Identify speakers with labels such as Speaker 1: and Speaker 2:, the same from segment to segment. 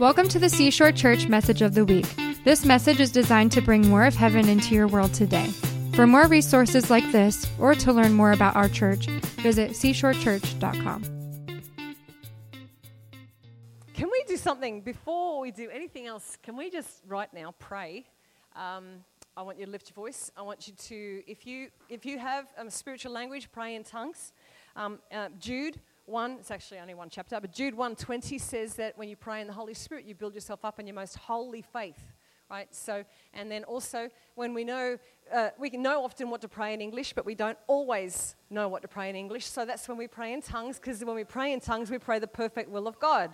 Speaker 1: Welcome to the Seashore Church Message of the Week. This message is designed to bring more of heaven into your world today. For more resources like this, or to learn more about our church, visit seashorechurch.com.
Speaker 2: Can we do something before we do anything else? Can we just right now pray? Um, I want you to lift your voice. I want you to, if you if you have um, spiritual language, pray in tongues. Um, uh, Jude 1, it's actually only one chapter, but Jude 1.20 says that when you pray in the Holy Spirit, you build yourself up in your most holy faith, right? So, and then also when we know, uh, we know often what to pray in English, but we don't always know what to pray in English. So that's when we pray in tongues, because when we pray in tongues, we pray the perfect will of God.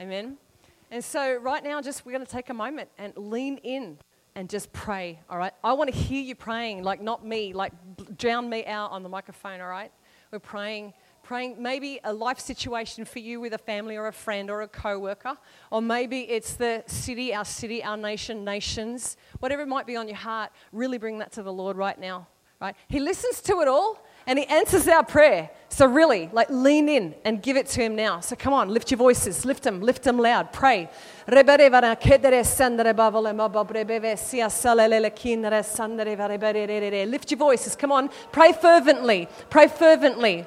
Speaker 2: Amen. And so right now, just we're going to take a moment and lean in and just pray, all right? I want to hear you praying, like not me, like drown me out on the microphone, all right? We're praying praying maybe a life situation for you with a family or a friend or a co-worker or maybe it's the city our city our nation nations whatever it might be on your heart really bring that to the lord right now right? He listens to it all and he answers our prayer. So really like lean in and give it to him now. So come on lift your voices lift them lift them loud pray. Lift your voices come on pray fervently pray fervently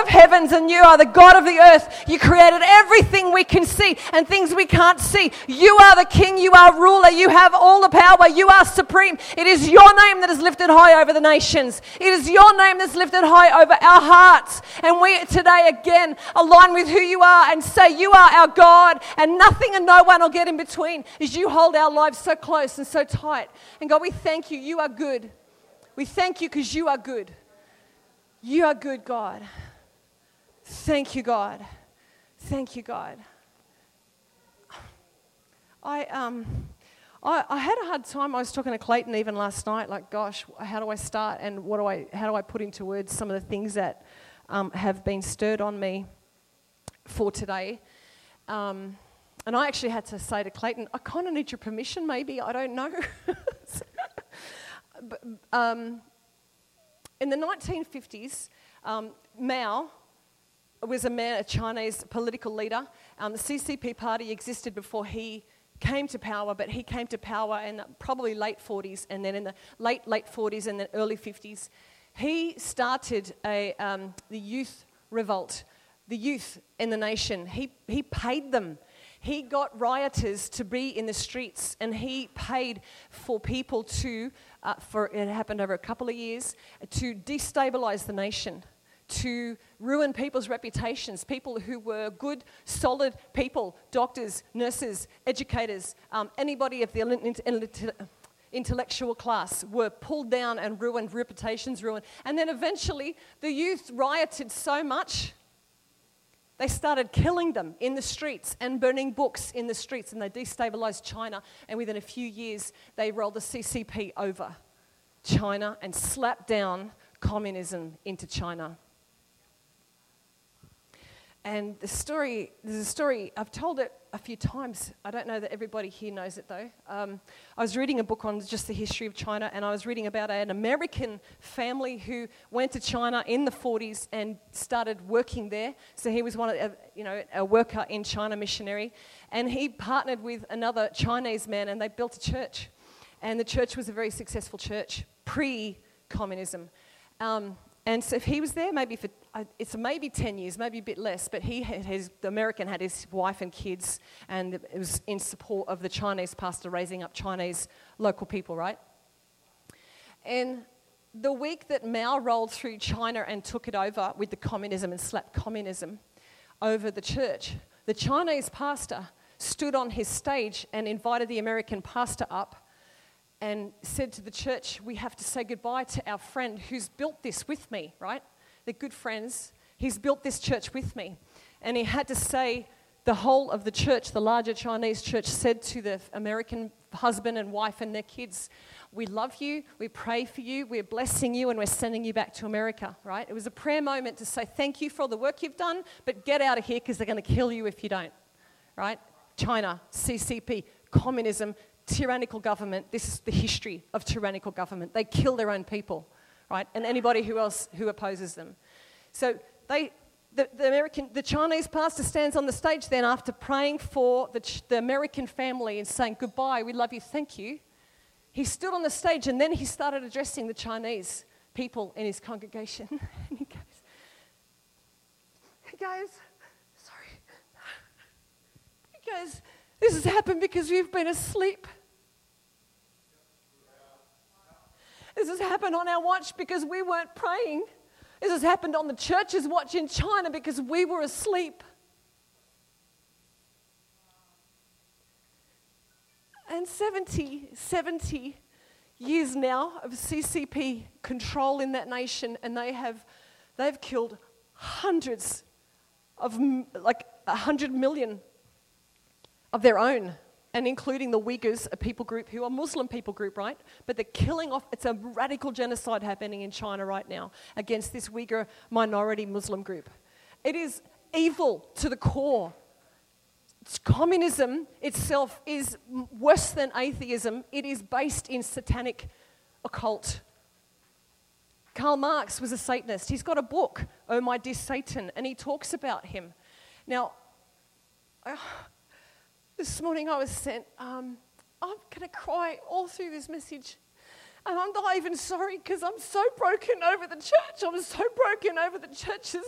Speaker 2: of heavens and you are the God of the earth. You created everything we can see and things we can't see. You are the King. You are ruler. You have all the power. You are supreme. It is your name that is lifted high over the nations. It is your name that's lifted high over our hearts. And we today again align with who you are and say, You are our God, and nothing and no one will get in between as you hold our lives so close and so tight. And God, we thank you. You are good. We thank you because you are good. You are good, God. Thank you, God. Thank you, God. I, um, I, I, had a hard time. I was talking to Clayton even last night, like, gosh, how do I start and what do I, how do I put into words some of the things that um, have been stirred on me for today? Um, and I actually had to say to Clayton, I kind of need your permission, maybe, I don't know. but, um, in the 1950s, um, Mao was a man, a Chinese political leader. Um, the CCP party existed before he came to power, but he came to power in probably late 40s, and then in the late, late 40s and then early 50s. He started a, um, the youth revolt, the youth in the nation. He, he paid them. He got rioters to be in the streets, and he paid for people to, uh, for it happened over a couple of years, to destabilize the nation to ruin people's reputations, people who were good, solid people, doctors, nurses, educators, um, anybody of the intellectual class were pulled down and ruined, reputations ruined. And then eventually the youth rioted so much, they started killing them in the streets and burning books in the streets, and they destabilized China. And within a few years, they rolled the CCP over China and slapped down communism into China. And the story, there's a story, I've told it a few times. I don't know that everybody here knows it though. Um, I was reading a book on just the history of China, and I was reading about an American family who went to China in the 40s and started working there. So he was one of, a, you know, a worker in China, missionary, and he partnered with another Chinese man, and they built a church. And the church was a very successful church pre-communism. Um, and so if he was there maybe for, it's maybe 10 years, maybe a bit less, but he had his, the American had his wife and kids, and it was in support of the Chinese pastor raising up Chinese local people, right? And the week that Mao rolled through China and took it over with the communism and slapped communism over the church, the Chinese pastor stood on his stage and invited the American pastor up and said to the church, We have to say goodbye to our friend who's built this with me, right? They're good friends. He's built this church with me. And he had to say, the whole of the church, the larger Chinese church, said to the American husband and wife and their kids, We love you, we pray for you, we're blessing you, and we're sending you back to America, right? It was a prayer moment to say, Thank you for all the work you've done, but get out of here because they're going to kill you if you don't, right? China, CCP, communism, tyrannical government. This is the history of tyrannical government. They kill their own people, right? And anybody who else who opposes them. So they, the, the, American, the Chinese pastor stands on the stage then after praying for the, the American family and saying, Goodbye, we love you, thank you. He stood on the stage and then he started addressing the Chinese people in his congregation. and he goes, He goes, Sorry. He goes, This has happened because we've been asleep. This has happened on our watch because we weren't praying. This has happened on the church's watch in China because we were asleep. And 70, 70 years now of CCP control in that nation, and they have they've killed hundreds of like a hundred million of their own and including the Uyghurs, a people group who are Muslim people group, right? But they're killing off, it's a radical genocide happening in China right now against this Uyghur minority Muslim group. It is evil to the core. It's communism itself is worse than atheism, it is based in satanic occult. Karl Marx was a Satanist. He's got a book, Oh My Dear Satan, and he talks about him. Now, this morning I was sent, um, I'm going to cry all through this message. And I'm not even sorry because I'm so broken over the church. I'm so broken over the church's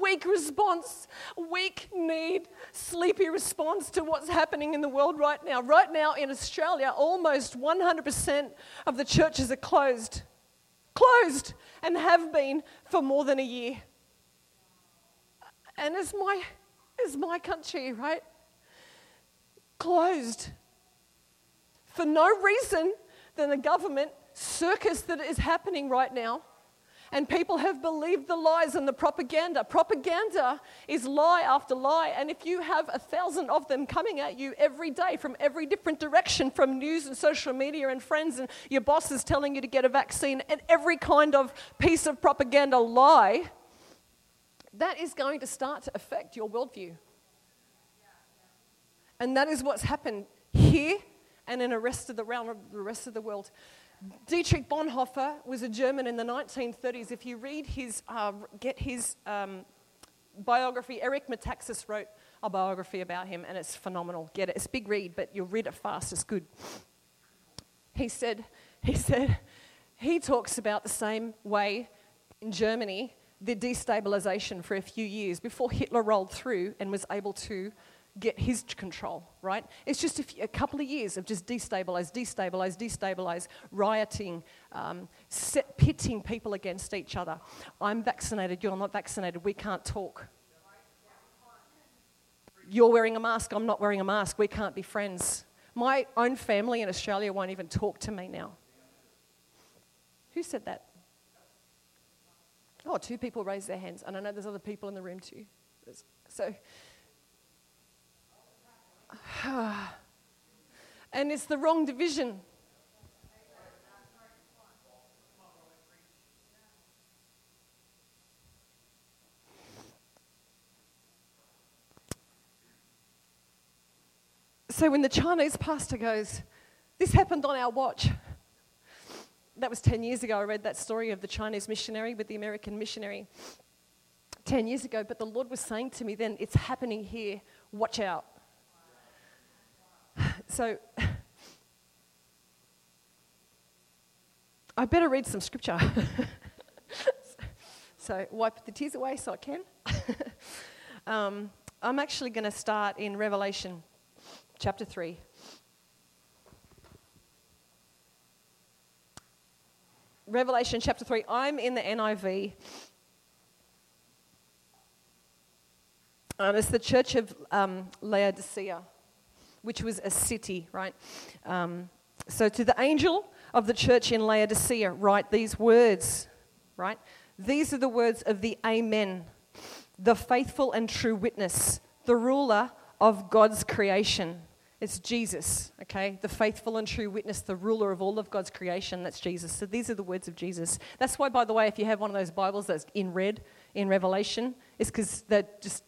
Speaker 2: weak response, weak need, sleepy response to what's happening in the world right now. Right now in Australia, almost 100% of the churches are closed. Closed and have been for more than a year. And it's my, it's my country, right? Closed for no reason than the government circus that is happening right now. And people have believed the lies and the propaganda. Propaganda is lie after lie. And if you have a thousand of them coming at you every day from every different direction, from news and social media and friends, and your boss is telling you to get a vaccine, and every kind of piece of propaganda lie, that is going to start to affect your worldview. And that is what's happened here and in the rest of the realm, the rest of the world. Dietrich Bonhoeffer was a German in the 1930s. If you read his, uh, get his um, biography, Eric Metaxas wrote a biography about him, and it's phenomenal. Get it. It's a big read, but you'll read it fast. It's good. He said, he said, he talks about the same way in Germany, the destabilization for a few years before Hitler rolled through and was able to get his control, right? It's just a, few, a couple of years of just destabilize, destabilize, destabilize, rioting, um, set, pitting people against each other. I'm vaccinated, you're not vaccinated, we can't talk. You're wearing a mask, I'm not wearing a mask, we can't be friends. My own family in Australia won't even talk to me now. Who said that? Oh, two people raised their hands, and I know there's other people in the room too. So, and it's the wrong division. So when the Chinese pastor goes, This happened on our watch. That was 10 years ago. I read that story of the Chinese missionary with the American missionary 10 years ago. But the Lord was saying to me then, It's happening here. Watch out. So, I better read some scripture. so, wipe the tears away so I can. um, I'm actually going to start in Revelation chapter 3. Revelation chapter 3. I'm in the NIV. Um, it's the church of um, Laodicea which was a city, right? Um, so to the angel of the church in Laodicea, write these words, right? These are the words of the Amen, the faithful and true witness, the ruler of God's creation. It's Jesus, okay? The faithful and true witness, the ruler of all of God's creation. That's Jesus. So these are the words of Jesus. That's why, by the way, if you have one of those Bibles that's in red in Revelation, it's because they're just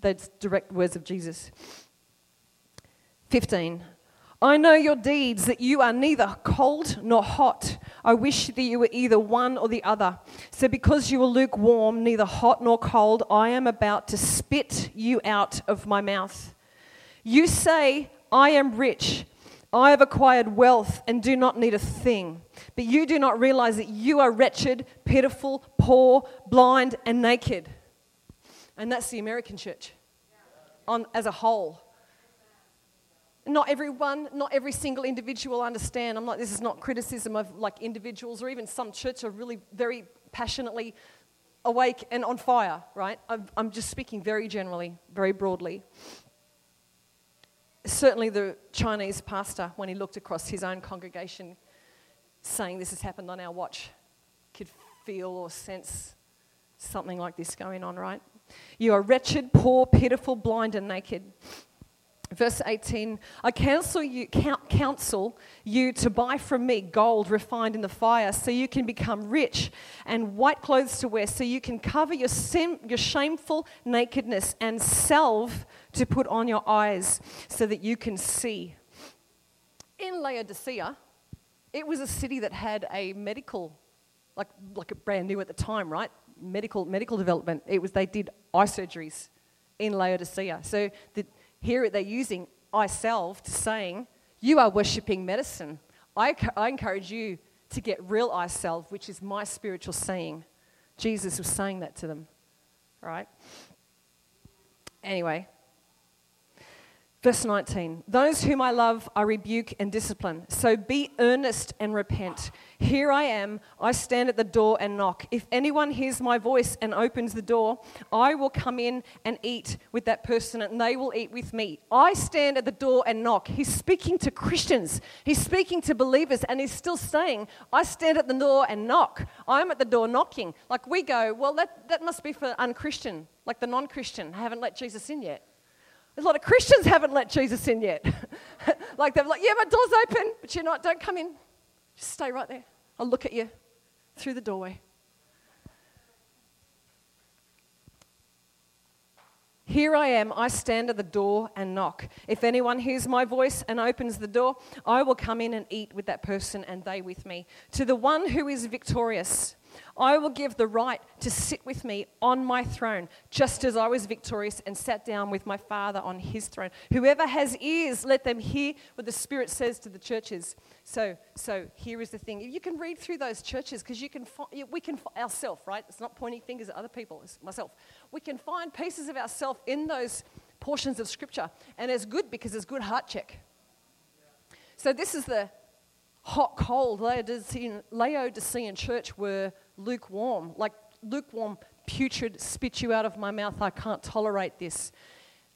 Speaker 2: that's direct words of Jesus. 15. I know your deeds, that you are neither cold nor hot. I wish that you were either one or the other. So, because you are lukewarm, neither hot nor cold, I am about to spit you out of my mouth. You say, I am rich. I have acquired wealth and do not need a thing. But you do not realize that you are wretched, pitiful, poor, blind, and naked. And that's the American church on, as a whole. Not everyone, not every single individual understand. I'm like, this is not criticism of like individuals or even some church are really very passionately awake and on fire, right? I'm, I'm just speaking very generally, very broadly certainly the Chinese pastor, when he looked across his own congregation, saying this has happened on our watch, could feel or sense something like this going on, right? You are wretched, poor, pitiful, blind, and naked. Verse 18 I counsel you, counsel you to buy from me gold refined in the fire so you can become rich, and white clothes to wear so you can cover your, sin, your shameful nakedness, and salve to put on your eyes so that you can see. In Laodicea, it was a city that had a medical, like, like a brand new at the time, right? Medical, medical development. It was, they did eye surgeries in Laodicea. So the, here they're using eye salve to saying, You are worshipping medicine. I, I encourage you to get real eye salve, which is my spiritual saying. Jesus was saying that to them, right? Anyway, Verse 19 Those whom I love, I rebuke and discipline. So be earnest and repent. Here I am. I stand at the door and knock. If anyone hears my voice and opens the door, I will come in and eat with that person, and they will eat with me. I stand at the door and knock. He's speaking to Christians, he's speaking to believers, and he's still saying, I stand at the door and knock. I'm at the door knocking. Like we go, well, that, that must be for unchristian, like the non Christian, haven't let Jesus in yet. A lot of Christians haven't let Jesus in yet. like they're like, yeah, my door's open, but you're not, don't come in. Just stay right there. I'll look at you through the doorway. Here I am, I stand at the door and knock. If anyone hears my voice and opens the door, I will come in and eat with that person and they with me. To the one who is victorious, I will give the right to sit with me on my throne, just as I was victorious and sat down with my Father on his throne. Whoever has ears, let them hear what the Spirit says to the churches. So, so here is the thing. You can read through those churches because you can find, we can ourselves, right? It's not pointing fingers at other people, it's myself. We can find pieces of ourselves in those portions of Scripture, and it's good because it's good heart check. So this is the hot, cold Laodicean, Laodicean church were lukewarm, like lukewarm, putrid, spit you out of my mouth, I can't tolerate this.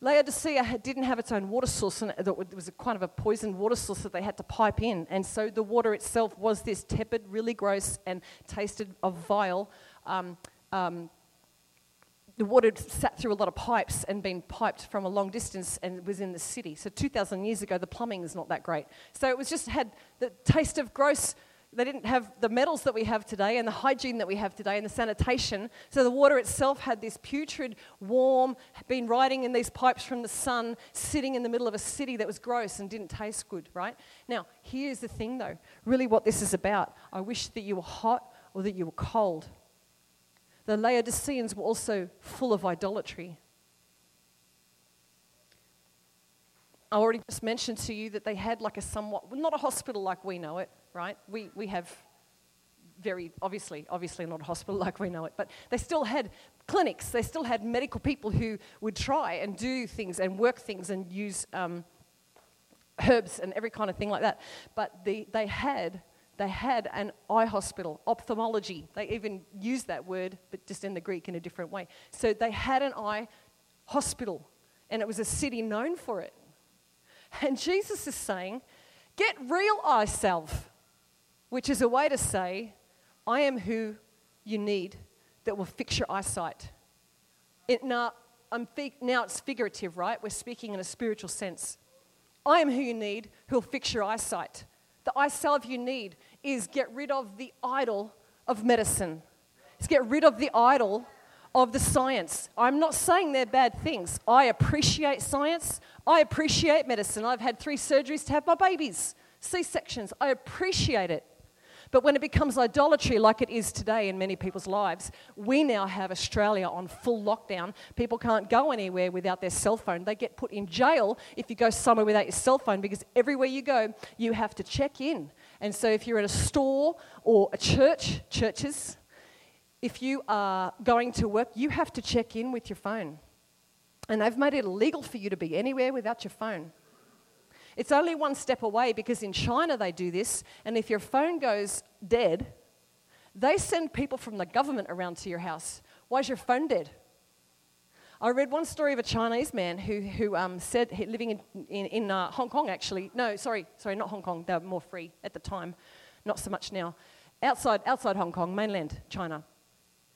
Speaker 2: Laodicea didn't have its own water source, and it was a kind of a poisoned water source that they had to pipe in. And so the water itself was this tepid, really gross, and tasted of vile. Um, um, the water sat through a lot of pipes and been piped from a long distance and was in the city. So 2,000 years ago, the plumbing is not that great. So it was just had the taste of gross they didn't have the metals that we have today and the hygiene that we have today and the sanitation. So the water itself had this putrid, warm, been riding in these pipes from the sun, sitting in the middle of a city that was gross and didn't taste good, right? Now, here's the thing though really, what this is about. I wish that you were hot or that you were cold. The Laodiceans were also full of idolatry. I already just mentioned to you that they had like a somewhat, not a hospital like we know it, right? We, we have very, obviously, obviously not a hospital like we know it, but they still had clinics, they still had medical people who would try and do things and work things and use um, herbs and every kind of thing like that. But the, they had they had an eye hospital, ophthalmology. They even used that word, but just in the Greek in a different way. So they had an eye hospital, and it was a city known for it. And Jesus is saying, Get real eye salve, which is a way to say, I am who you need that will fix your eyesight. It, I'm fig- now it's figurative, right? We're speaking in a spiritual sense. I am who you need, who'll fix your eyesight. The eye salve you need is get rid of the idol of medicine. It's get rid of the idol of the science. I'm not saying they're bad things. I appreciate science. I appreciate medicine. I've had three surgeries to have my babies, C sections. I appreciate it. But when it becomes idolatry, like it is today in many people's lives, we now have Australia on full lockdown. People can't go anywhere without their cell phone. They get put in jail if you go somewhere without your cell phone because everywhere you go, you have to check in. And so if you're at a store or a church, churches, if you are going to work, you have to check in with your phone. And they've made it illegal for you to be anywhere without your phone. It's only one step away because in China they do this, and if your phone goes dead, they send people from the government around to your house. Why is your phone dead? I read one story of a Chinese man who, who um, said, living in, in, in uh, Hong Kong actually, no, sorry, sorry, not Hong Kong, they were more free at the time, not so much now. Outside, outside Hong Kong, mainland China.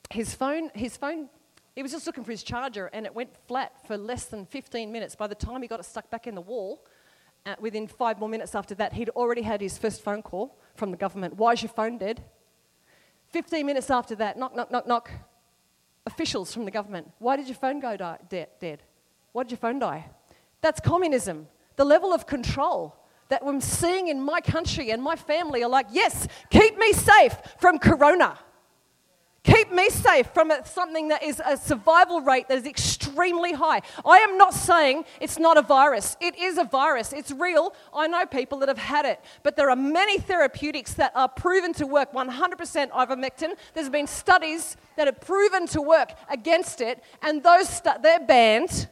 Speaker 2: His phone, his phone, he was just looking for his charger and it went flat for less than 15 minutes. By the time he got it stuck back in the wall, uh, within five more minutes after that, he'd already had his first phone call from the government. Why is your phone dead? 15 minutes after that, knock, knock, knock, knock. Officials from the government. Why did your phone go die, de- dead? Why did your phone die? That's communism. The level of control that I'm seeing in my country and my family are like, yes, keep me safe from corona. Keep me safe from something that is a survival rate that is extremely high. I am not saying it's not a virus. It is a virus. It's real. I know people that have had it. But there are many therapeutics that are proven to work 100% ivermectin. There's been studies that have proven to work against it, and those stu- they're banned,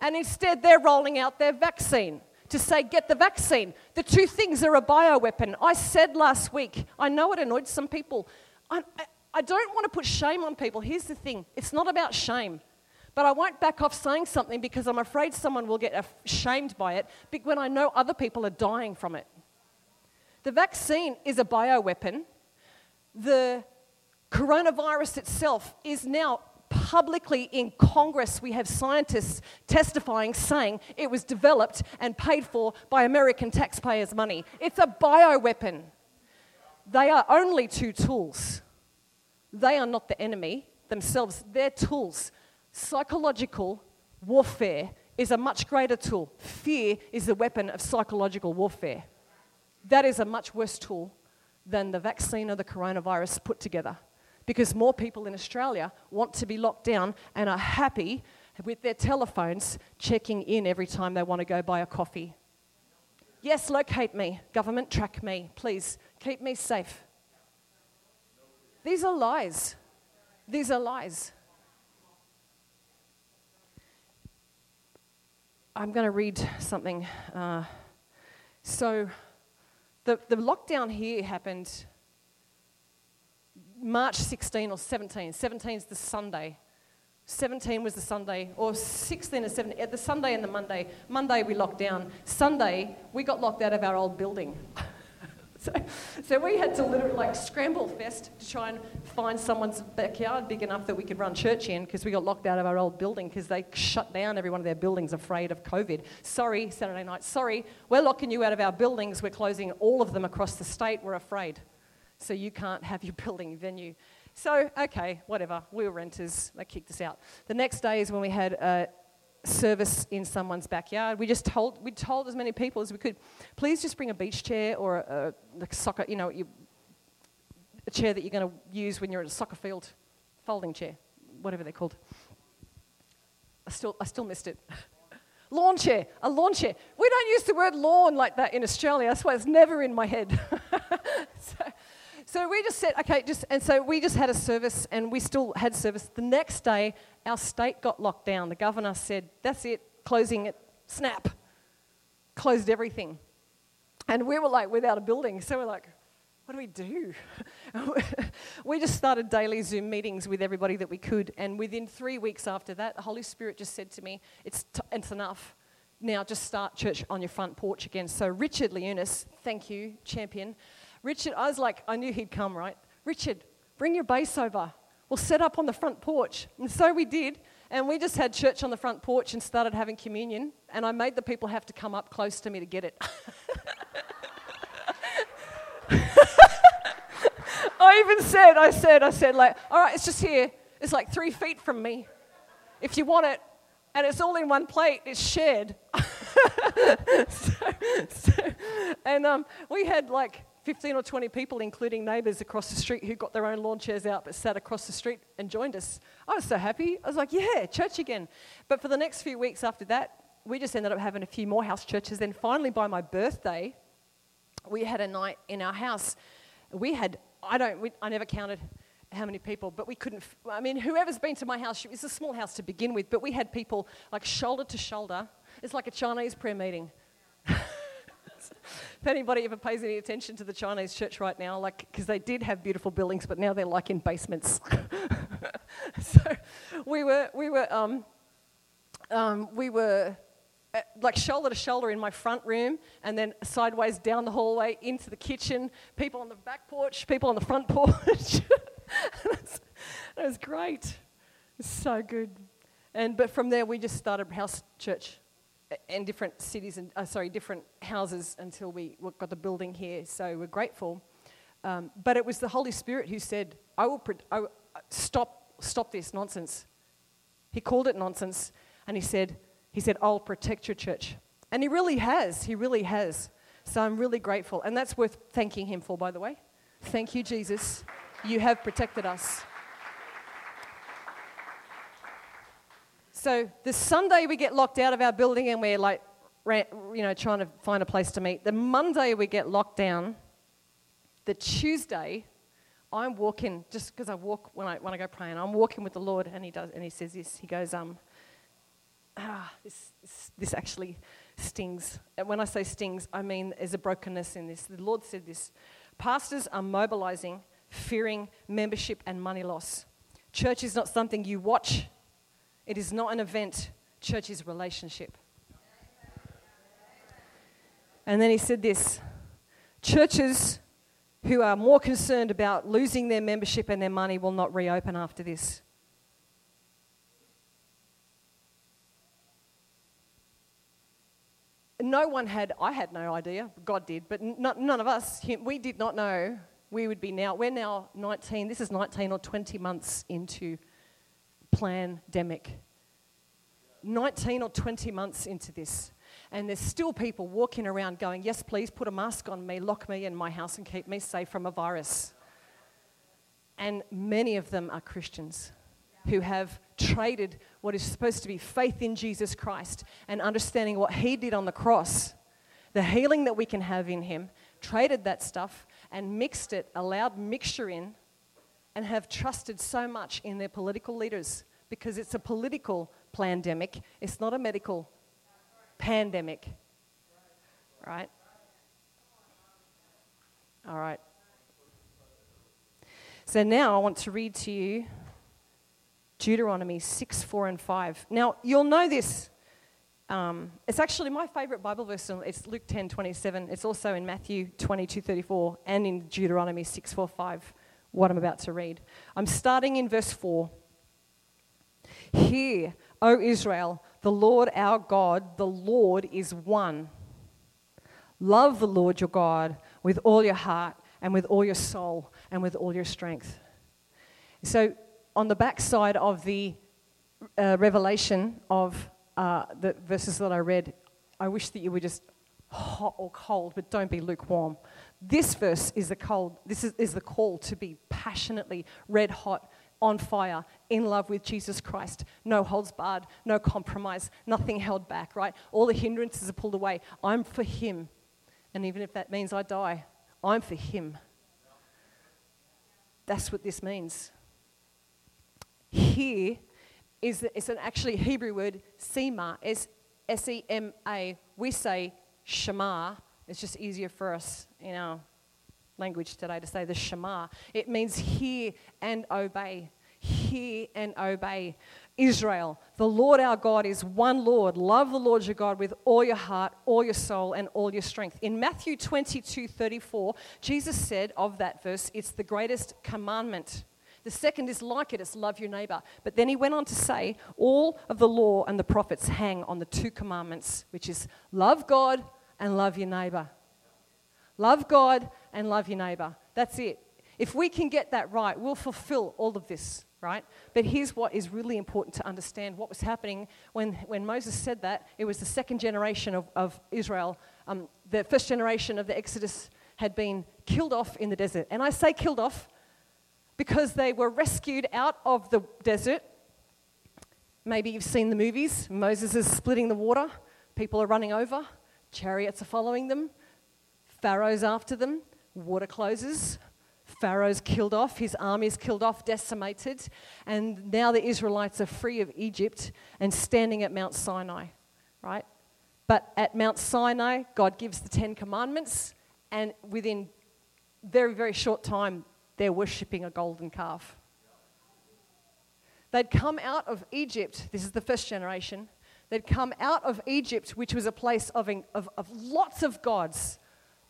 Speaker 2: and instead they're rolling out their vaccine to say, get the vaccine. The two things are a bioweapon. I said last week, I know it annoyed some people. I, don't want to put shame on people. Here's the thing it's not about shame. But I won't back off saying something because I'm afraid someone will get shamed by it when I know other people are dying from it. The vaccine is a bioweapon. The coronavirus itself is now publicly in Congress. We have scientists testifying saying it was developed and paid for by American taxpayers' money. It's a bioweapon. They are only two tools. They are not the enemy themselves, they're tools. Psychological warfare is a much greater tool. Fear is the weapon of psychological warfare. That is a much worse tool than the vaccine or the coronavirus put together. Because more people in Australia want to be locked down and are happy with their telephones checking in every time they want to go buy a coffee. Yes, locate me. Government, track me. Please keep me safe. These are lies. These are lies. I'm going to read something. Uh, so, the, the lockdown here happened March 16 or 17. 17 is the Sunday. 17 was the Sunday, or 16 or 17, the Sunday and the Monday. Monday we locked down. Sunday we got locked out of our old building. So, so we had to literally like scramble fest to try and find someone's backyard big enough that we could run church in because we got locked out of our old building because they shut down every one of their buildings afraid of COVID. Sorry, Saturday night, sorry, we're locking you out of our buildings. We're closing all of them across the state. We're afraid. So you can't have your building venue. So, okay, whatever. We were renters. They kicked us out. The next day is when we had a service in someone's backyard. We just told, we told as many people as we could, please just bring a beach chair or a, a soccer, you know, you, a chair that you're going to use when you're at a soccer field, folding chair, whatever they're called. I still, I still missed it. lawn chair, a lawn chair. We don't use the word lawn like that in Australia. That's why it's never in my head. so, so we just said, okay, just, and so we just had a service and we still had service. The next day, our state got locked down. The governor said, That's it, closing it, snap. Closed everything. And we were like without a building. So we're like, what do we do? we just started daily Zoom meetings with everybody that we could. And within three weeks after that, the Holy Spirit just said to me, It's, t- it's enough. Now just start church on your front porch again. So, Richard Leonis, thank you, champion. Richard, I was like, I knew he'd come, right? Richard, bring your bass over. We'll set up on the front porch. And so we did. And we just had church on the front porch and started having communion. And I made the people have to come up close to me to get it. I even said, I said, I said, like, all right, it's just here. It's like three feet from me. If you want it, and it's all in one plate, it's shared. so, so, and um, we had like 15 or 20 people, including neighbours across the street, who got their own lawn chairs out but sat across the street and joined us. I was so happy. I was like, yeah, church again. But for the next few weeks after that, we just ended up having a few more house churches. Then finally, by my birthday, we had a night in our house. We had, I don't, we, I never counted how many people, but we couldn't. I mean, whoever's been to my house, it's a small house to begin with, but we had people like shoulder to shoulder. It's like a Chinese prayer meeting. if anybody ever pays any attention to the Chinese church right now, like, because they did have beautiful buildings, but now they're like in basements. so we were, we were, um, um, we were uh, like shoulder to shoulder in my front room and then sideways down the hallway into the kitchen, people on the back porch, people on the front porch. it was great. It was so good. And, but from there, we just started house church in different cities and, uh, sorry, different houses until we got the building here. So we're grateful. Um, but it was the Holy Spirit who said, I will, pre- I will uh, stop, stop this nonsense. He called it nonsense and he said, he said, I'll protect your church. And he really has. He really has. So I'm really grateful. And that's worth thanking him for, by the way. Thank you, Jesus. You have protected us. So the Sunday we get locked out of our building and we're like, you know, trying to find a place to meet. The Monday we get locked down. The Tuesday, I'm walking just because I walk when I when I go praying. I'm walking with the Lord, and He does, and He says this. He goes, um, ah, this, this, this actually stings. And when I say stings, I mean there's a brokenness in this. The Lord said this. Pastors are mobilizing fearing membership and money loss. Church is not something you watch, it is not an event. Church is relationship. And then he said this churches who are more concerned about losing their membership and their money will not reopen after this. No one had, I had no idea, God did, but none of us, we did not know we would be now, we're now 19, this is 19 or 20 months into pandemic. 19 or 20 months into this. And there's still people walking around going, Yes, please put a mask on me, lock me in my house, and keep me safe from a virus. And many of them are Christians who have traded what is supposed to be faith in Jesus Christ and understanding what He did on the cross, the healing that we can have in Him, traded that stuff and mixed it, allowed mixture in, and have trusted so much in their political leaders because it's a political pandemic, it's not a medical pandemic. Right? All right. So now I want to read to you Deuteronomy 6, 4, and 5. Now, you'll know this um, it's actually my favorite Bible verse. It's Luke 10 27. It's also in Matthew 22 34 and in Deuteronomy 6 4 5, what I'm about to read. I'm starting in verse 4. Hear, O Israel, the Lord our God, the Lord is one. Love the Lord your God with all your heart and with all your soul and with all your strength. So, on the backside of the uh, revelation of uh, the verses that I read, I wish that you were just hot or cold, but don't be lukewarm. This verse is the cold. This is, is the call to be passionately red hot, on fire, in love with Jesus Christ. No holds barred, no compromise, nothing held back, right? All the hindrances are pulled away. I'm for Him. And even if that means I die, I'm for Him. That's what this means. Here is it's an actually Hebrew word, sema, S E M A. We say Shema. It's just easier for us in our language today to say the Shema. It means hear and obey. Hear and obey. Israel, the Lord our God is one Lord. Love the Lord your God with all your heart, all your soul, and all your strength. In Matthew 22 34, Jesus said of that verse, it's the greatest commandment. The second is like it, it's love your neighbor. But then he went on to say, all of the law and the prophets hang on the two commandments, which is love God and love your neighbor. Love God and love your neighbor. That's it. If we can get that right, we'll fulfill all of this, right? But here's what is really important to understand what was happening when, when Moses said that. It was the second generation of, of Israel. Um, the first generation of the Exodus had been killed off in the desert. And I say killed off because they were rescued out of the desert. Maybe you've seen the movies. Moses is splitting the water, people are running over, chariots are following them, Pharaoh's after them, water closes. Pharaoh's killed off, his army's killed off, decimated, and now the Israelites are free of Egypt and standing at Mount Sinai, right? But at Mount Sinai, God gives the Ten Commandments, and within very, very short time, they're worshipping a golden calf. They'd come out of Egypt, this is the first generation, they'd come out of Egypt, which was a place of, of, of lots of gods,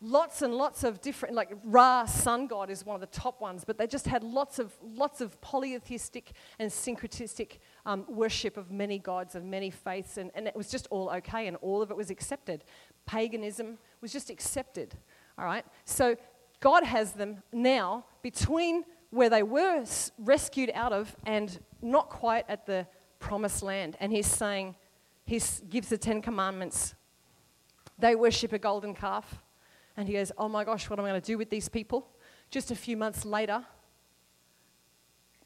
Speaker 2: lots and lots of different, like Ra, sun god, is one of the top ones, but they just had lots of, lots of polytheistic and syncretistic um, worship of many gods and many faiths, and, and it was just all okay, and all of it was accepted. Paganism was just accepted, all right? So God has them now between where they were rescued out of and not quite at the promised land. And he's saying, he gives the Ten Commandments. They worship a golden calf. And he goes, Oh my gosh, what am I going to do with these people? Just a few months later,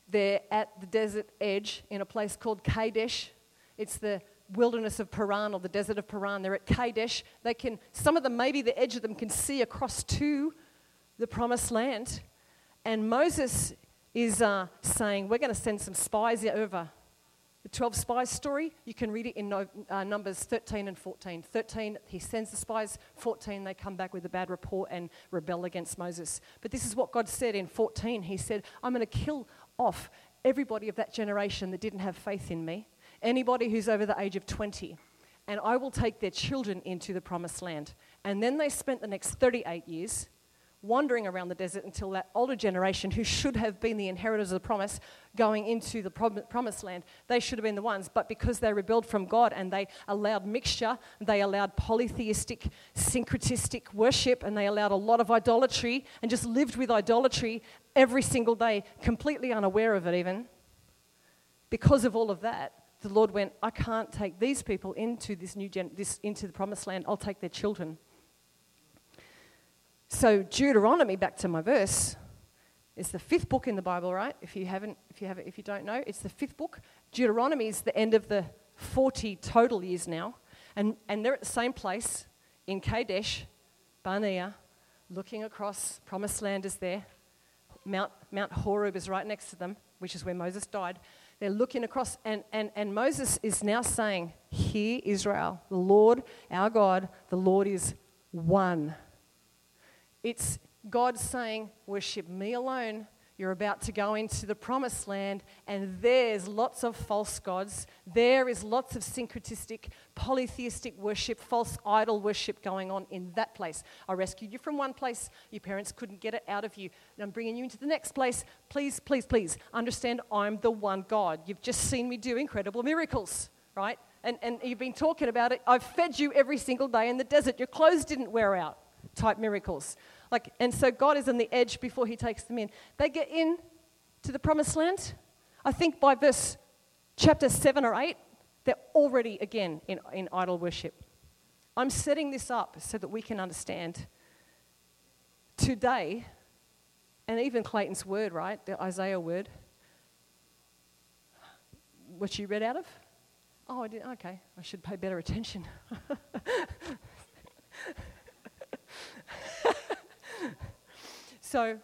Speaker 2: they're at the desert edge in a place called Kadesh. It's the wilderness of Paran or the desert of Paran. They're at Kadesh. They can, some of them, maybe the edge of them can see across to the promised land. And Moses is uh, saying, We're going to send some spies over. The 12 spies story, you can read it in no, uh, Numbers 13 and 14. 13, he sends the spies. 14, they come back with a bad report and rebel against Moses. But this is what God said in 14. He said, I'm going to kill off everybody of that generation that didn't have faith in me, anybody who's over the age of 20, and I will take their children into the promised land. And then they spent the next 38 years wandering around the desert until that older generation, who should have been the inheritors of the promise, going into the prom- promised land, they should have been the ones. But because they rebelled from God and they allowed mixture, they allowed polytheistic, syncretistic worship, and they allowed a lot of idolatry and just lived with idolatry every single day, completely unaware of it, even. Because of all of that, the Lord went, I can't take these people into this new gen- this, into the promised land. I'll take their children. So Deuteronomy, back to my verse, is the fifth book in the Bible, right? If you haven't, if you have, if you don't know, it's the fifth book. Deuteronomy is the end of the 40 total years now, and and they're at the same place in Kadesh, Barnea, looking across. Promised land is there. Mount Mount Horeb is right next to them, which is where Moses died. They're looking across, and, and, and Moses is now saying, Hear Israel, the Lord our God, the Lord is one. It's God saying, Worship me alone. You're about to go into the promised land, and there's lots of false gods. There is lots of syncretistic, polytheistic worship, false idol worship going on in that place. I rescued you from one place. Your parents couldn't get it out of you. And I'm bringing you into the next place. Please, please, please understand I'm the one God. You've just seen me do incredible miracles, right? And, and you've been talking about it. I've fed you every single day in the desert. Your clothes didn't wear out type miracles. Like, and so God is on the edge before he takes them in. They get in to the promised land. I think by verse chapter 7 or 8, they're already again in, in idol worship. I'm setting this up so that we can understand today, and even Clayton's word, right? The Isaiah word, which you read out of? Oh, I did. Okay, I should pay better attention. So,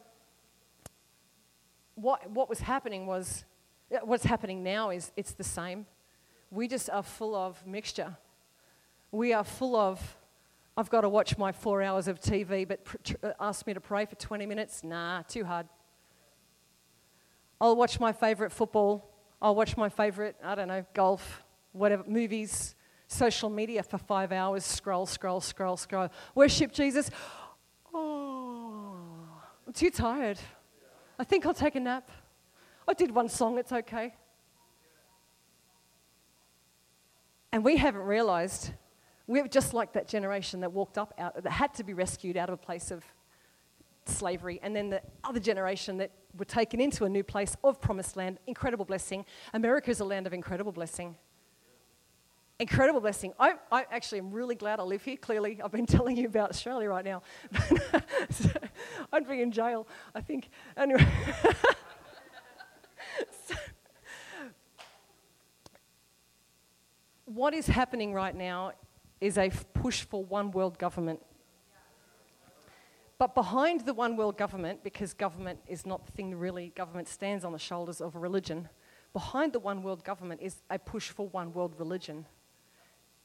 Speaker 2: what, what was happening was, what's happening now is it's the same. We just are full of mixture. We are full of, I've got to watch my four hours of TV, but pr- tr- uh, ask me to pray for 20 minutes? Nah, too hard. I'll watch my favourite football. I'll watch my favourite, I don't know, golf, whatever, movies, social media for five hours, scroll, scroll, scroll, scroll. Worship Jesus. I'm too tired. I think I'll take a nap. I did one song, it's okay. And we haven't realized we're just like that generation that walked up out, that had to be rescued out of a place of slavery, and then the other generation that were taken into a new place of promised land, incredible blessing. America is a land of incredible blessing. Incredible blessing. I, I actually am really glad I live here. Clearly, I've been telling you about Australia right now. Uh, I'd be in jail, I think. Anyway. so, what is happening right now is a push for one world government. But behind the one world government, because government is not the thing really, government stands on the shoulders of religion, behind the one world government is a push for one world religion.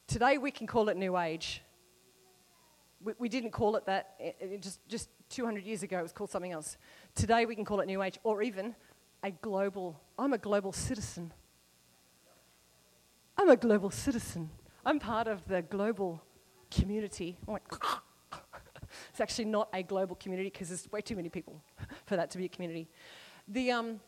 Speaker 2: Today we can call it New Age. We, we didn't call it that it, it just, just 200 years ago, it was called something else. Today we can call it New Age, or even a global, I'm a global citizen. I'm a global citizen. I'm part of the global community. It's actually not a global community because there's way too many people for that to be a community. The, um,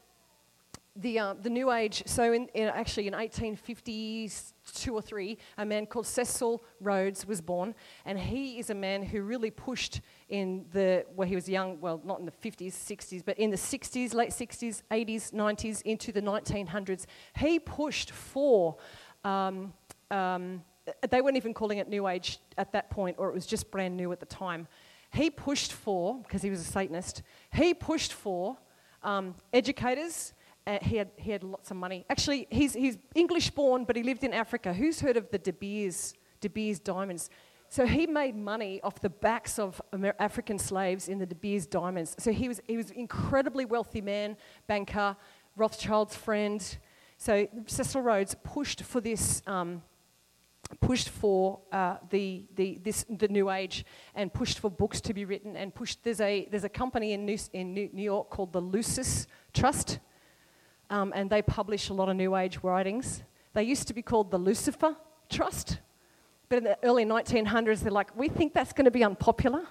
Speaker 2: the, uh, the New Age, so in, in, actually in 1852 or 3, a man called Cecil Rhodes was born, and he is a man who really pushed in the, well, he was young, well, not in the 50s, 60s, but in the 60s, late 60s, 80s, 90s, into the 1900s. He pushed for um, um, they weren't even calling it New Age at that point, or it was just brand new at the time. He pushed for, because he was a Satanist, he pushed for um, educators. Uh, he, had, he had lots of money. Actually, he's, he's English born, but he lived in Africa. Who's heard of the De Beers, De Beers diamonds? So he made money off the backs of Amer- African slaves in the De Beers diamonds. So he was, he was an incredibly wealthy man, banker, Rothschild's friend. So Cecil Rhodes pushed for this, um, pushed for uh, the, the, this, the New Age and pushed for books to be written and pushed. There's a, there's a company in New, in New York called the Lucis Trust, um, and they publish a lot of New Age writings. They used to be called the Lucifer Trust, but in the early 1900s, they're like, we think that's going to be unpopular.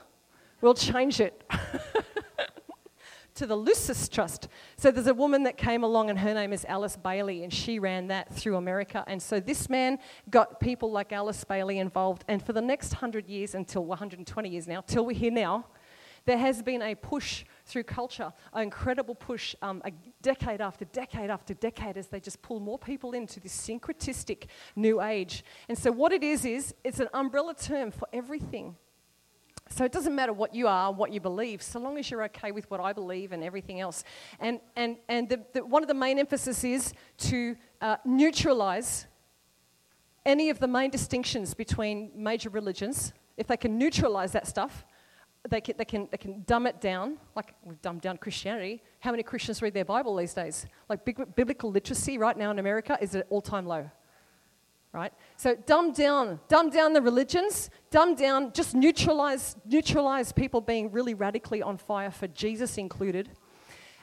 Speaker 2: We'll change it. to the Lucis Trust. So there's a woman that came along, and her name is Alice Bailey, and she ran that through America. And so this man got people like Alice Bailey involved. And for the next 100 years, until 120 years now, till we're here now, there has been a push through culture, an incredible push, um, a decade after decade after decade, as they just pull more people into this syncretistic new age. And so, what it is, is it's an umbrella term for everything. So it doesn't matter what you are, what you believe, so long as you're okay with what I believe and everything else. And, and, and the, the, one of the main emphasis is to uh, neutralize any of the main distinctions between major religions. If they can neutralize that stuff, they can, they, can, they can dumb it down, like we've dumbed down Christianity. How many Christians read their Bible these days? Like biblical literacy right now in America is at all time low right? So dumb down, dumb down the religions, dumb down, just neutralize, neutralize people being really radically on fire for Jesus included.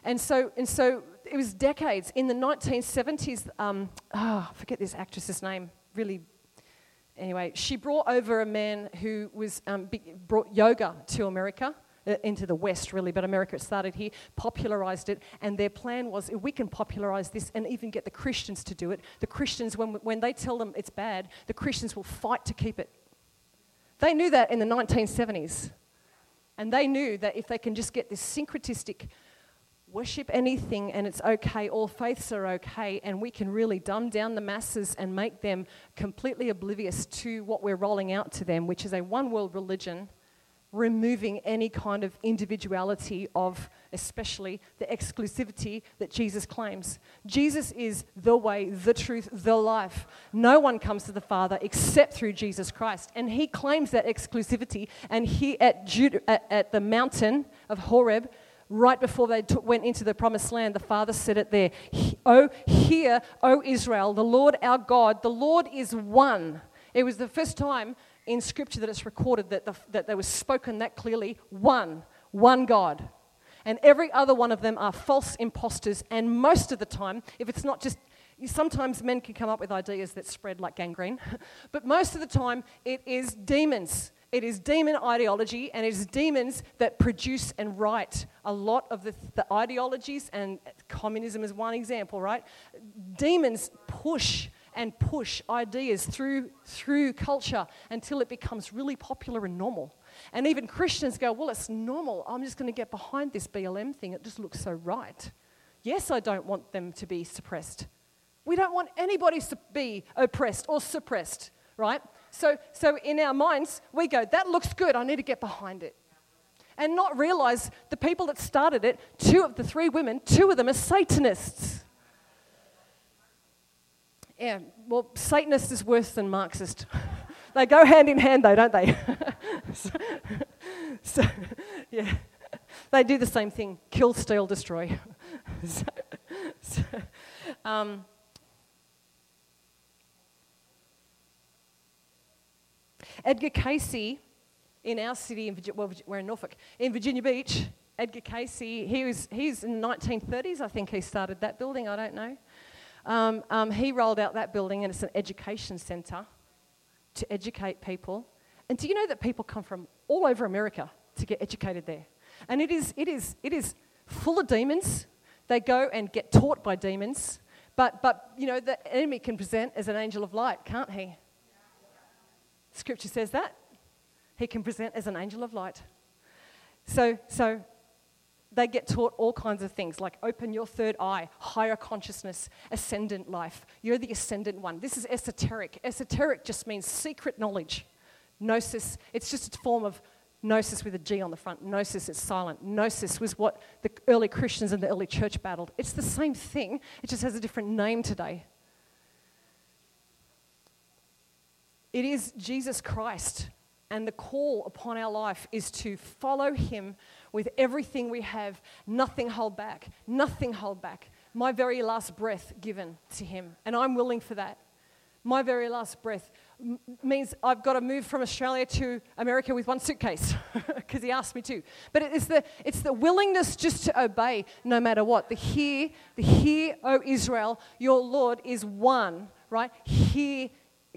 Speaker 2: And so, and so it was decades. In the 1970s, um, oh, I forget this actress's name, really. Anyway, she brought over a man who was um, brought yoga to America uh, into the West, really, but America started here, popularized it, and their plan was if we can popularize this and even get the Christians to do it, the Christians, when, when they tell them it's bad, the Christians will fight to keep it. They knew that in the 1970s. And they knew that if they can just get this syncretistic worship anything and it's okay, all faiths are okay, and we can really dumb down the masses and make them completely oblivious to what we're rolling out to them, which is a one world religion removing any kind of individuality of especially the exclusivity that Jesus claims. Jesus is the way, the truth, the life. No one comes to the Father except through Jesus Christ. And he claims that exclusivity. And he at, Jude, at, at the mountain of Horeb, right before they took, went into the promised land, the Father said it there. Oh, hear, O Israel, the Lord our God, the Lord is one. It was the first time in Scripture that it's recorded that, the, that there was spoken that clearly one, one God. And every other one of them are false impostors. And most of the time, if it's not just, sometimes men can come up with ideas that spread like gangrene, but most of the time it is demons. It is demon ideology, and it is demons that produce and write a lot of the, the ideologies, and communism is one example, right? Demons push and push ideas through, through culture until it becomes really popular and normal. And even Christians go, Well, it's normal. I'm just going to get behind this BLM thing. It just looks so right. Yes, I don't want them to be suppressed. We don't want anybody to be oppressed or suppressed, right? So, so in our minds, we go, That looks good. I need to get behind it. And not realize the people that started it, two of the three women, two of them are Satanists. Yeah, well, Satanist is worse than Marxist. they go hand in hand, though, don't they? so, so, yeah, they do the same thing kill, steal, destroy. so, um, Edgar Cayce in our city, in Virginia, well, we're in Norfolk, in Virginia Beach, Edgar Cayce, he was, he's in the 1930s, I think he started that building, I don't know. Um, um, he rolled out that building, and it's an education centre to educate people. And do you know that people come from all over America to get educated there? And it is, it is, it is full of demons. They go and get taught by demons. But, but, you know, the enemy can present as an angel of light, can't he? Scripture says that. He can present as an angel of light. So, so they get taught all kinds of things like open your third eye, higher consciousness, ascendant life. You're the ascendant one. This is esoteric. Esoteric just means secret knowledge. Gnosis, it's just a form of gnosis with a G on the front. Gnosis is silent. Gnosis was what the early Christians and the early church battled. It's the same thing, it just has a different name today. It is Jesus Christ, and the call upon our life is to follow him with everything we have, nothing hold back, nothing hold back. My very last breath given to Him, and I'm willing for that. My very last breath m- means I've got to move from Australia to America with one suitcase because He asked me to. But it's the, it's the willingness just to obey no matter what. The hear, the hear, O Israel, your Lord is one, right? Hear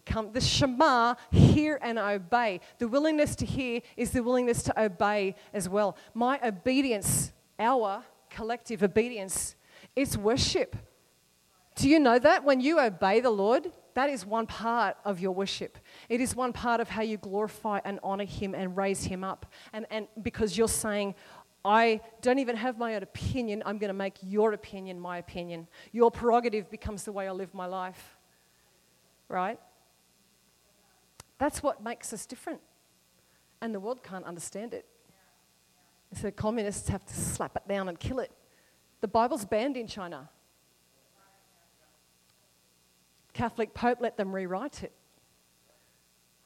Speaker 2: come the shema hear and obey the willingness to hear is the willingness to obey as well my obedience our collective obedience is worship do you know that when you obey the lord that is one part of your worship it is one part of how you glorify and honor him and raise him up and, and because you're saying I don't even have my own opinion. I'm going to make your opinion my opinion. Your prerogative becomes the way I live my life. Right? That's what makes us different. And the world can't understand it. So communists have to slap it down and kill it. The Bible's banned in China. Catholic Pope let them rewrite it.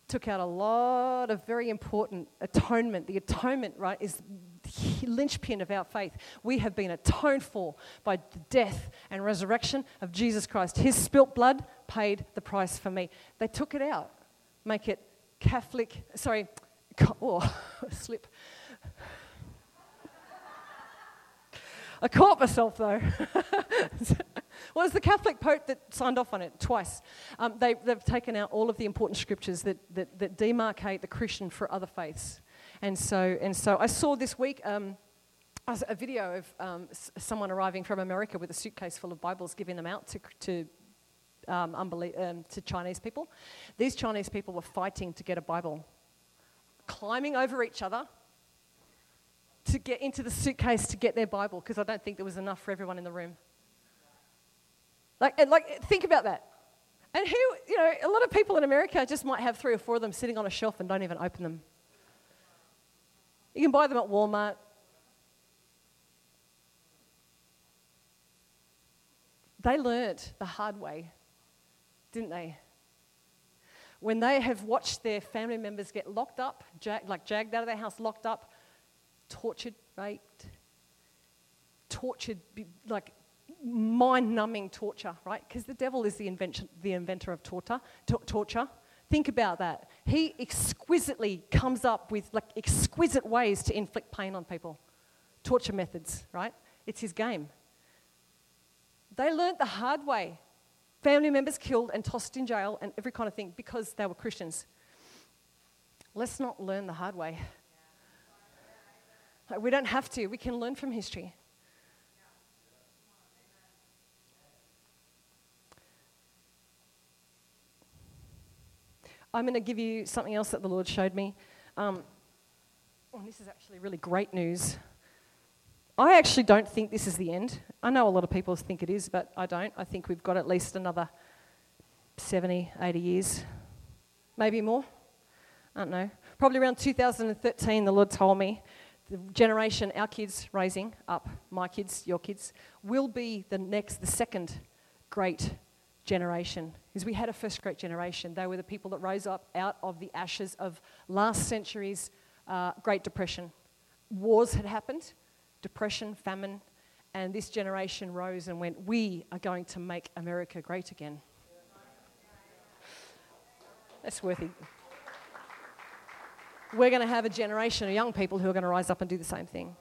Speaker 2: Took out a lot of very important atonement. The atonement, right, is the linchpin of our faith. We have been atoned for by the death and resurrection of Jesus Christ. His spilt blood paid the price for me. They took it out make it Catholic, sorry, oh, slip. I caught myself though. well, it's the Catholic Pope that signed off on it twice. Um, they, have taken out all of the important scriptures that, that, that, demarcate the Christian for other faiths. And so, and so I saw this week um, a video of um, someone arriving from America with a suitcase full of Bibles, giving them out to, to um, unbelie- um, to Chinese people. These Chinese people were fighting to get a Bible, climbing over each other to get into the suitcase to get their Bible because I don't think there was enough for everyone in the room. Like, and like, think about that. And who, you know, a lot of people in America just might have three or four of them sitting on a shelf and don't even open them. You can buy them at Walmart. They learned the hard way didn't they? When they have watched their family members get locked up, like jagged out of their house, locked up, tortured, raped, tortured, like mind numbing torture, right? Because the devil is the, invention, the inventor of torture, torture. Think about that. He exquisitely comes up with like exquisite ways to inflict pain on people. Torture methods, right? It's his game. They learned the hard way family members killed and tossed in jail and every kind of thing because they were Christians. Let's not learn the hard way. Like, we don't have to, we can learn from history. I'm going to give you something else that the Lord showed me. Um, oh, this is actually really great news. I actually don't think this is the end. I know a lot of people think it is, but I don't. I think we've got at least another 70, 80 years, maybe more. I don't know. Probably around 2013, the Lord told me the generation, our kids raising up, my kids, your kids, will be the next, the second great generation. Because we had a first great generation. They were the people that rose up out of the ashes of last century's uh, Great Depression. Wars had happened, depression, famine, and this generation rose and went, We are going to make America great again. That's worth it. We're going to have a generation of young people who are going to rise up and do the same thing.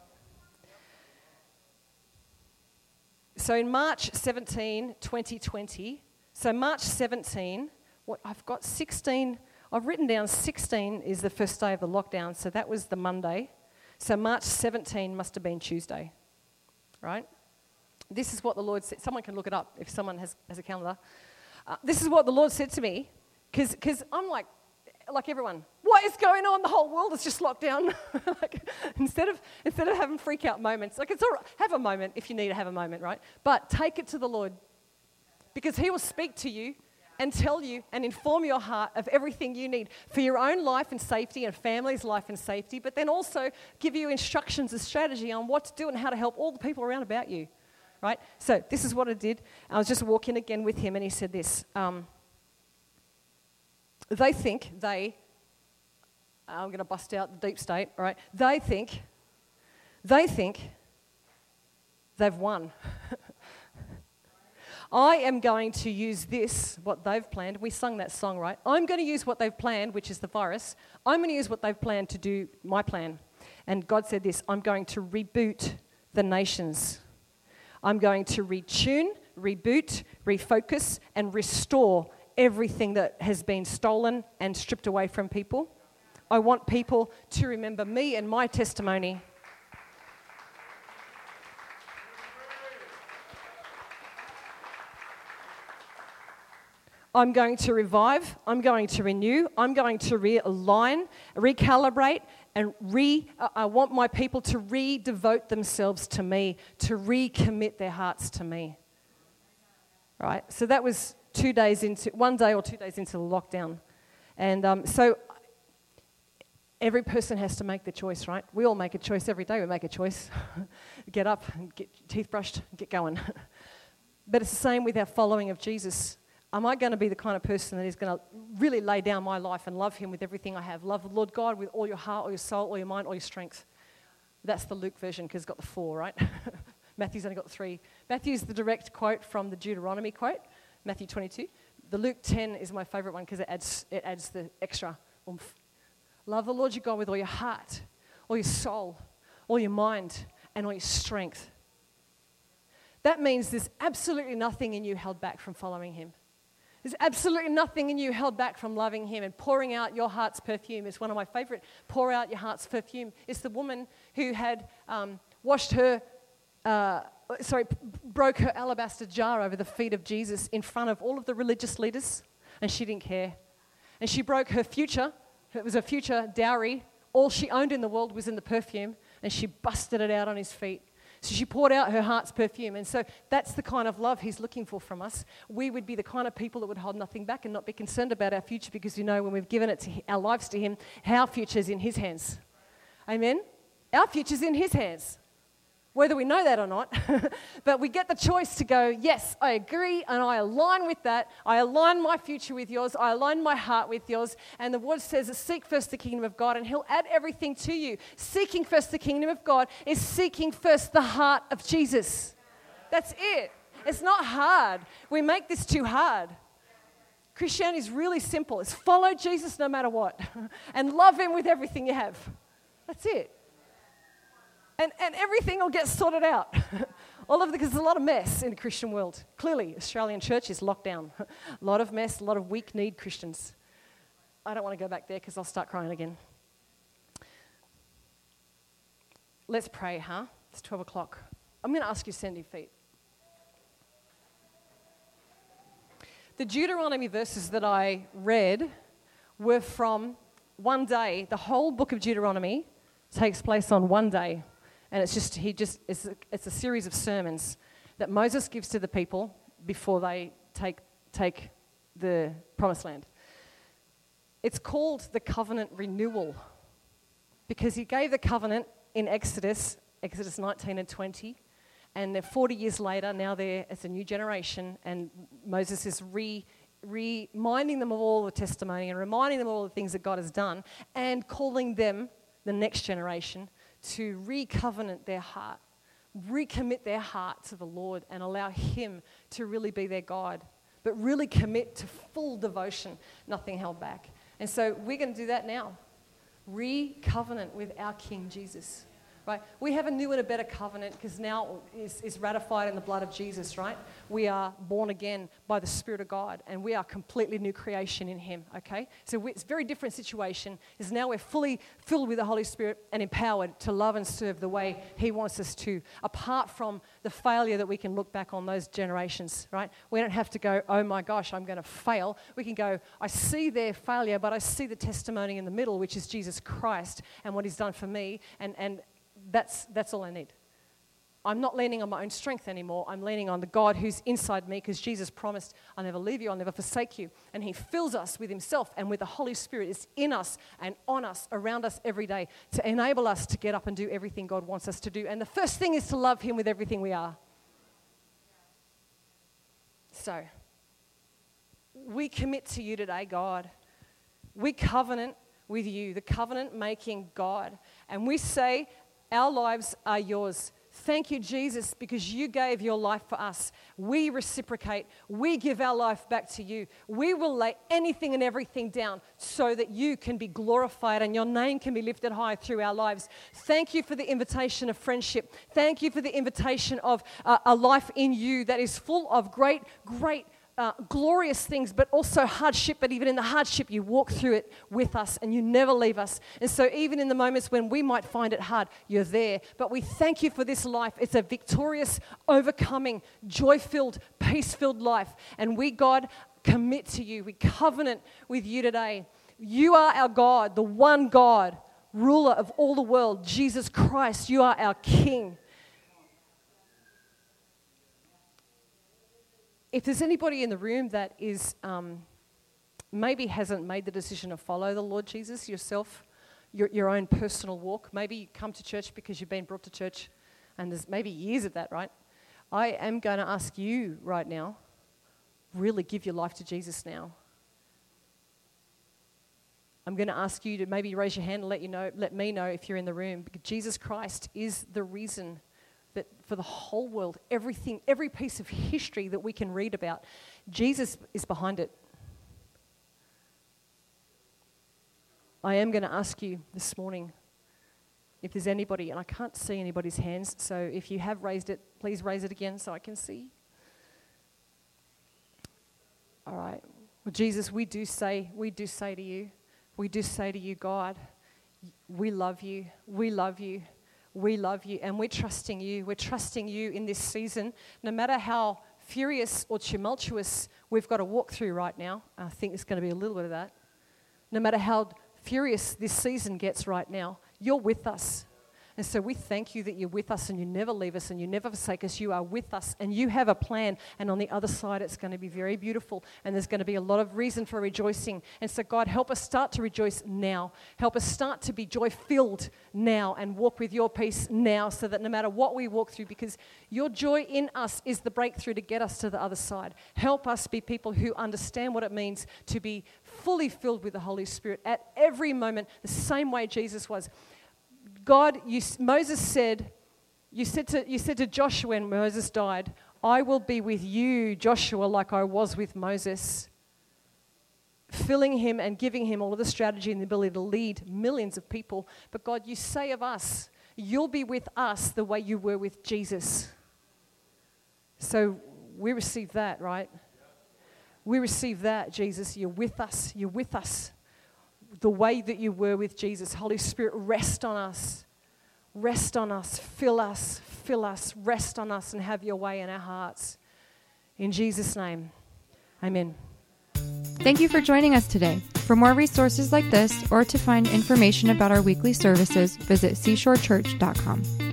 Speaker 2: So in March 17, 2020, so March 17, what I've got 16, I've written down 16 is the first day of the lockdown, so that was the Monday. So March 17 must have been Tuesday, right? This is what the Lord said. Someone can look it up if someone has, has a calendar. Uh, this is what the Lord said to me, because I'm like, like everyone, what is going on? The whole world is just locked down. like, instead, of, instead of having freak out moments, like it's all right, have a moment if you need to have a moment, right? But take it to the Lord because He will speak to you and tell you and inform your heart of everything you need for your own life and safety and family's life and safety, but then also give you instructions and strategy on what to do and how to help all the people around about you. Right? So, this is what I did. I was just walking again with him, and he said this um, They think they, I'm going to bust out the deep state, right? They think, they think they've won. I am going to use this, what they've planned. We sung that song, right? I'm going to use what they've planned, which is the virus. I'm going to use what they've planned to do my plan. And God said this I'm going to reboot the nations. I'm going to retune, reboot, refocus, and restore everything that has been stolen and stripped away from people. I want people to remember me and my testimony. I'm going to revive, I'm going to renew, I'm going to realign, recalibrate, and re, I want my people to re devote themselves to me, to recommit their hearts to me. Right? So that was two days into, one day or two days into the lockdown. And um, so every person has to make the choice, right? We all make a choice every day. We make a choice. get up, get teeth brushed, get going. but it's the same with our following of Jesus. Am I going to be the kind of person that is going to really lay down my life and love Him with everything I have? Love the Lord God with all your heart, all your soul, all your mind, all your strength. That's the Luke version because it's got the four, right? Matthew's only got three. Matthew's the direct quote from the Deuteronomy quote, Matthew 22. The Luke 10 is my favorite one because it adds, it adds the extra oomph. Love the Lord your God with all your heart, all your soul, all your mind, and all your strength. That means there's absolutely nothing in you held back from following Him. There's absolutely nothing in you held back from loving Him and pouring out your heart's perfume is one of my favorite. Pour out your heart's perfume. It's the woman who had um, washed her, uh, sorry, broke her alabaster jar over the feet of Jesus in front of all of the religious leaders, and she didn't care. And she broke her future, it was a future dowry. All she owned in the world was in the perfume, and she busted it out on his feet. So she poured out her heart's perfume. And so that's the kind of love he's looking for from us. We would be the kind of people that would hold nothing back and not be concerned about our future because we know when we've given it to our lives to him, our future is in his hands. Amen? Our future's in his hands whether we know that or not. but we get the choice to go, yes, I agree, and I align with that. I align my future with yours. I align my heart with yours. And the word says, seek first the kingdom of God, and he'll add everything to you. Seeking first the kingdom of God is seeking first the heart of Jesus. That's it. It's not hard. We make this too hard. Christianity is really simple. It's follow Jesus no matter what and love him with everything you have. That's it and, and everything will get sorted out. All of because there's a lot of mess in the Christian world. Clearly, Australian church is locked down. a lot of mess, a lot of weak need Christians. I don't want to go back there because I'll start crying again. Let's pray, huh? It's 12 o'clock. I'm going to ask you to stand your feet. The Deuteronomy verses that I read were from one day. The whole book of Deuteronomy takes place on one day. And it's just, he just, it's a, it's a series of sermons that Moses gives to the people before they take, take the promised land. It's called the covenant renewal because he gave the covenant in Exodus, Exodus 19 and 20. And 40 years later, now there it's a new generation, and Moses is re, reminding them of all the testimony and reminding them of all the things that God has done, and calling them, the next generation, to recovenant their heart, recommit their heart to the Lord, and allow Him to really be their God, but really commit to full devotion, nothing held back. And so we're going to do that now. Recovenant with our King Jesus right? We have a new and a better covenant because now is, ratified in the blood of Jesus, right? We are born again by the Spirit of God and we are completely new creation in Him, okay? So we, it's a very different situation. Is now we're fully filled with the Holy Spirit and empowered to love and serve the way He wants us to, apart from the failure that we can look back on those generations, right? We don't have to go, oh my gosh, I'm going to fail. We can go, I see their failure, but I see the testimony in the middle, which is Jesus Christ and what He's done for me, and, and that's, that's all I need. I'm not leaning on my own strength anymore. I'm leaning on the God who's inside me because Jesus promised, I'll never leave you, I'll never forsake you. And He fills us with Himself and with the Holy Spirit. is in us and on us, around us every day to enable us to get up and do everything God wants us to do. And the first thing is to love Him with everything we are. So, we commit to you today, God. We covenant with you, the covenant making God. And we say, our lives are yours. Thank you, Jesus, because you gave your life for us. We reciprocate. We give our life back to you. We will lay anything and everything down so that you can be glorified and your name can be lifted high through our lives. Thank you for the invitation of friendship. Thank you for the invitation of uh, a life in you that is full of great, great uh, glorious things, but also hardship. But even in the hardship, you walk through it with us and you never leave us. And so, even in the moments when we might find it hard, you're there. But we thank you for this life. It's a victorious, overcoming, joy filled, peace filled life. And we, God, commit to you. We covenant with you today. You are our God, the one God, ruler of all the world, Jesus Christ. You are our King. If there's anybody in the room that is um, maybe hasn't made the decision to follow the Lord Jesus yourself, your, your own personal walk, maybe you come to church because you've been brought to church and there's maybe years of that, right? I am going to ask you right now really give your life to Jesus now. I'm going to ask you to maybe raise your hand and let you know, let me know if you're in the room. Because Jesus Christ is the reason for the whole world, everything, every piece of history that we can read about, Jesus is behind it. I am going to ask you this morning if there's anybody, and I can't see anybody's hands, so if you have raised it, please raise it again so I can see. All right. Well, Jesus, we do say, we do say to you, we do say to you, God, we love you, we love you we love you and we're trusting you. We're trusting you in this season, no matter how furious or tumultuous we've got to walk through right now. I think it's going to be a little bit of that. No matter how furious this season gets right now, you're with us. And so we thank you that you're with us and you never leave us and you never forsake us. You are with us and you have a plan. And on the other side, it's going to be very beautiful and there's going to be a lot of reason for rejoicing. And so, God, help us start to rejoice now. Help us start to be joy filled now and walk with your peace now so that no matter what we walk through, because your joy in us is the breakthrough to get us to the other side. Help us be people who understand what it means to be fully filled with the Holy Spirit at every moment, the same way Jesus was. God, you, Moses said, you said, to, you said to Joshua when Moses died, I will be with you, Joshua, like I was with Moses, filling him and giving him all of the strategy and the ability to lead millions of people. But God, you say of us, you'll be with us the way you were with Jesus. So we receive that, right? We receive that, Jesus. You're with us. You're with us the way that you were with Jesus. Holy Spirit, rest on us. Rest on us. Fill us. Fill us. Rest on us and have your way in our hearts. In Jesus' name, amen.
Speaker 1: Thank you for joining us today. For more resources like this or to find information about our weekly services, visit seashorechurch.com.